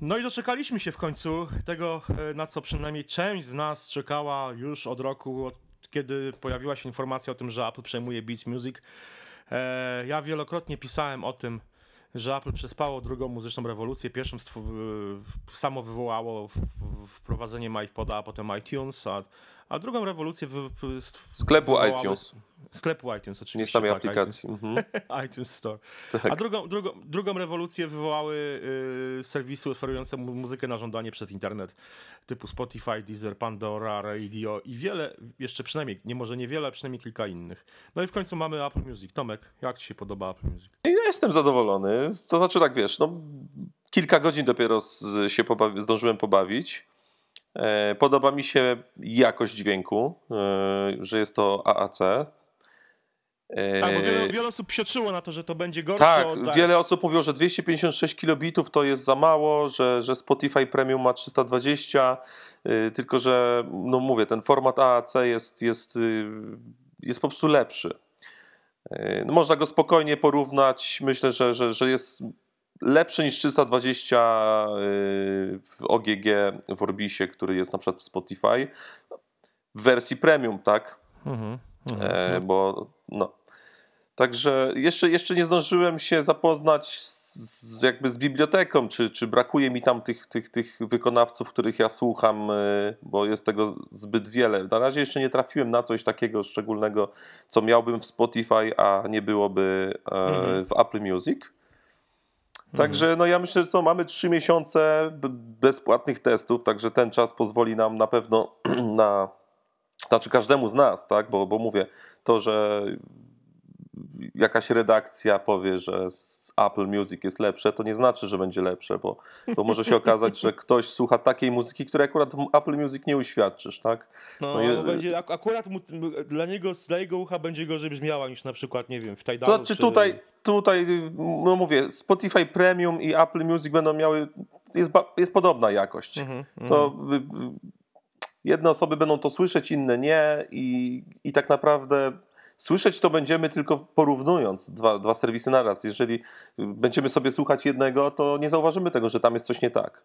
No i doczekaliśmy się w końcu tego, e, na co przynajmniej część z nas czekała już od roku, od kiedy pojawiła się informacja o tym, że Apple przejmuje Beats Music. E, ja wielokrotnie pisałem o tym, że Apple przespało drugą muzyczną rewolucję. Pierwszym samo wywołało wprowadzenie iPoda, a potem iTunes, a, a drugą rewolucję wy, sklepu iTunes. Sklepu iTunes, oczywiście. Nie samej tak, aplikacji. iTunes, mhm. iTunes Store. Tak. A drugą, drugą, drugą rewolucję wywołały y, serwisy oferujące muzykę na żądanie przez internet, typu Spotify, Deezer, Pandora, Radio i wiele, jeszcze przynajmniej, nie może niewiele, przynajmniej kilka innych. No i w końcu mamy Apple Music. Tomek, jak ci się podoba Apple Music? Ja jestem zadowolony. To znaczy tak, wiesz, no kilka godzin dopiero z, się pobawi, zdążyłem pobawić. E, podoba mi się jakość dźwięku, e, że jest to AAC. Tak, bo wiele, wiele, osób psioczyło na to, że to będzie gorsze. Tak, od... wiele osób mówiło, że 256 kilobitów to jest za mało, że, że Spotify Premium ma 320, yy, tylko że, no mówię, ten format AAC jest, jest, yy, jest po prostu lepszy. Yy, no można go spokojnie porównać. Myślę, że, że, że jest lepszy niż 320 w OGG w Orbisie, który jest na przykład w Spotify w wersji premium, tak? Mhm, mhm, e, no. Bo no. Także jeszcze, jeszcze nie zdążyłem się zapoznać z, jakby z biblioteką, czy, czy brakuje mi tam tych, tych, tych wykonawców, których ja słucham, e, bo jest tego zbyt wiele. Na razie jeszcze nie trafiłem na coś takiego szczególnego, co miałbym w Spotify, a nie byłoby e, mhm. w Apple Music. Także no ja myślę, że co, mamy trzy miesiące bezpłatnych testów, także ten czas pozwoli nam na pewno na, znaczy każdemu z nas, tak, bo, bo mówię, to, że jakaś redakcja powie, że Apple Music jest lepsze, to nie znaczy, że będzie lepsze, bo, bo może się okazać, że ktoś słucha takiej muzyki, której akurat w Apple Music nie uświadczysz, tak? No, no je... będzie, akurat mu, dla, niego, dla jego ucha będzie gorzej brzmiała niż na przykład, nie wiem, w Tidalu. To znaczy czy... tutaj, tutaj, no mówię, Spotify Premium i Apple Music będą miały, jest, jest podobna jakość. Mm -hmm, to mm. Jedne osoby będą to słyszeć, inne nie i, i tak naprawdę Słyszeć to będziemy tylko porównując dwa, dwa serwisy naraz. Jeżeli będziemy sobie słuchać jednego, to nie zauważymy tego, że tam jest coś nie tak.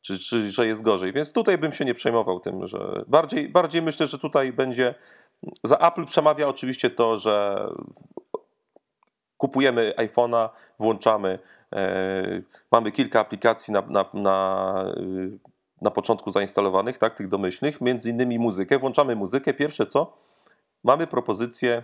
Czy, czy że jest gorzej. Więc tutaj bym się nie przejmował tym, że bardziej, bardziej myślę, że tutaj będzie. Za Apple przemawia oczywiście to, że kupujemy iPhone'a, włączamy, e, mamy kilka aplikacji na, na, na, na początku zainstalowanych, tak, tych domyślnych, między innymi muzykę. Włączamy muzykę. Pierwsze co? mamy propozycję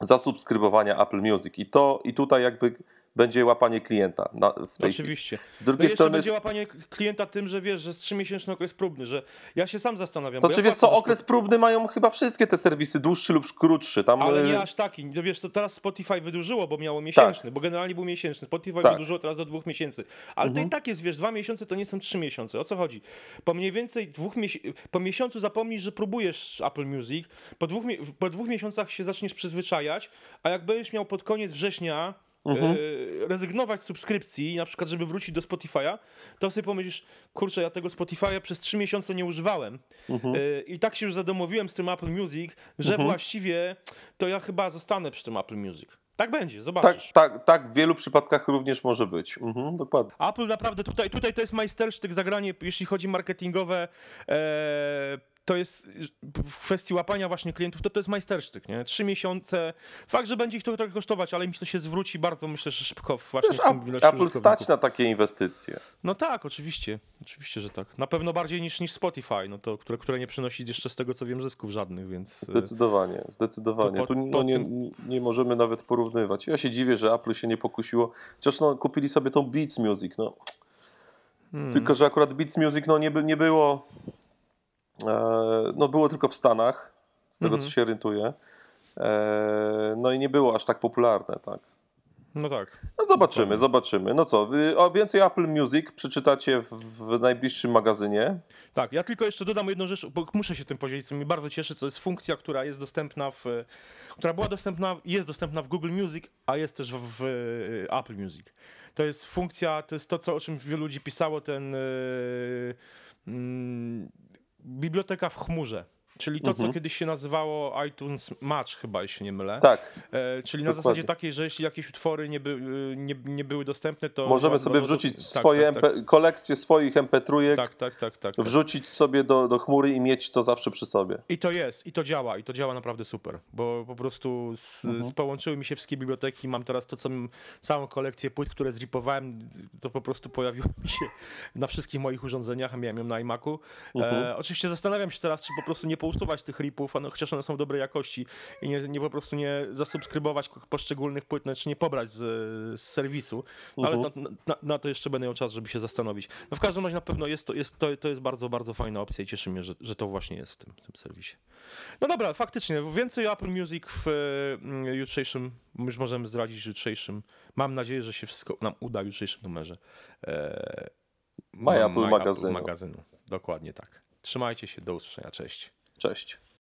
zasubskrybowania Apple Music i to i tutaj jakby będzie łapanie klienta. Na, w tej Oczywiście. Chwili. Z drugiej no strony. będzie łapanie klienta tym, że wiesz, że jest trzymiesięczny okres próbny, że ja się sam zastanawiam. To czy ja wiesz co, okres próbny mają chyba wszystkie te serwisy, dłuższy lub krótszy. Tam... Ale nie y, aż taki. No wiesz, to teraz Spotify wydłużyło, bo miało miesięczny, tak. bo generalnie był miesięczny. Spotify tak. wydłużyło teraz do dwóch miesięcy. Ale mhm. to i mhm. tak jest, wiesz, dwa miesiące to nie są trzy miesiące. O co chodzi? Po mniej więcej dwóch miesięcy, po miesiącu zapomnisz, że próbujesz Apple Music, po dwóch, po dwóch miesiącach się zaczniesz przyzwyczajać, a jak będziesz miał pod koniec września mhm. E, rezygnować z subskrypcji, na przykład, żeby wrócić do Spotify'a, to sobie pomyślisz, kurczę, ja tego Spotify'a przez trzy miesiące nie używałem. Mhm. E, I tak się już zadomowiłem z tym Apple Music, że mhm. właściwie to ja chyba zostanę przy tym Apple Music. Tak będzie, zobaczysz. Tak, tak, tak w wielu przypadkach również może być. Mhm, dokładnie. Apple naprawdę tutaj, tutaj to jest majstersztyk zagranie, jeśli chodzi marketingowe. E, to jest w kwestii łapania właśnie klientów, to to jest majstersztyk, nie? Trzy miesiące, fakt, że będzie ich to trochę kosztować, ale mi to się zwróci bardzo, myślę, że szybko właśnie Wiesz, w Apple stać na takie inwestycje. No tak, oczywiście, oczywiście, że tak. Na pewno bardziej niż, niż Spotify, no to, które, które nie przynosi jeszcze z tego, co wiem, zysków żadnych, więc... E, zdecydowanie, zdecydowanie. Po, tu no, nie, nie możemy nawet porównywać. Ja się dziwię, że Apple się nie pokusiło, chociaż no, kupili sobie tą Beats Music, no. Hmm. Tylko, że akurat Beats Music no, nie, nie było no było tylko w Stanach, z tego mhm. co się orientuję. E, no i nie było aż tak popularne, tak. No tak. No zobaczymy, zobaczymy. No co, o więcej Apple Music przeczytacie w, w, najbliższym magazynie. Tak, ja tylko jeszcze dodam jedną rzecz, bo muszę się tym podzielić, co mnie bardzo cieszy, co jest funkcja, która jest dostępna w, która była dostępna, jest dostępna w Google Music, a jest też w, w Apple Music. To jest funkcja, to jest to, co, o czym wielu ludzi pisało, ten yy, yy, biblioteka w chmurze. Czyli to, mhm. co kiedyś się nazywało iTunes Match, chyba, jeśli nie mylę. Tak. E, czyli na zasadzie takiej, że jeśli jakieś utwory nie, by, y, nie, nie były dostępne, to. Możemy sobie wrzucić do... Tak, swoje tak, tak, kolekcję swoich MP3, tak, tak, tak, tak, wrzucić sobie do, do chmury i mieć to zawsze przy sobie. I to jest, i to działa, i to działa naprawdę super, bo po prostu z, mhm. połączyły mi się wszystkie biblioteki. Mam teraz to, co całą kolekcję płyt, które zripowałem, to po prostu pojawiło mi się na wszystkich moich urządzeniach, a miałem ją na iMacu. E, mhm. E, oczywiście zastanawiam się teraz, czy po prostu nie pousuwać tych ripów, no, chociaż one są dobrej jakości i nie, nie po prostu nie zasubskrybować poszczególnych płyt, no, czy nie pobrać z, z serwisu, no, ale mhm. na, na, na, to jeszcze będę miał czas, żeby się zastanowić. No w każdym razie na pewno jest to, jest to, to jest bardzo, bardzo fajna opcja i cieszy mnie, że, że to właśnie jest w tym, w tym serwisie. No dobra, faktycznie, więcej Apple Music w y, jutrzejszym, już możemy zdradzić jutrzejszym. Mam nadzieję, że się wszystko nam uda w jutrzejszym numerze. E, My Apple, magazynu. magazynu. Dokładnie tak. Trzymajcie się, do usłyszenia, cześć. Cześć.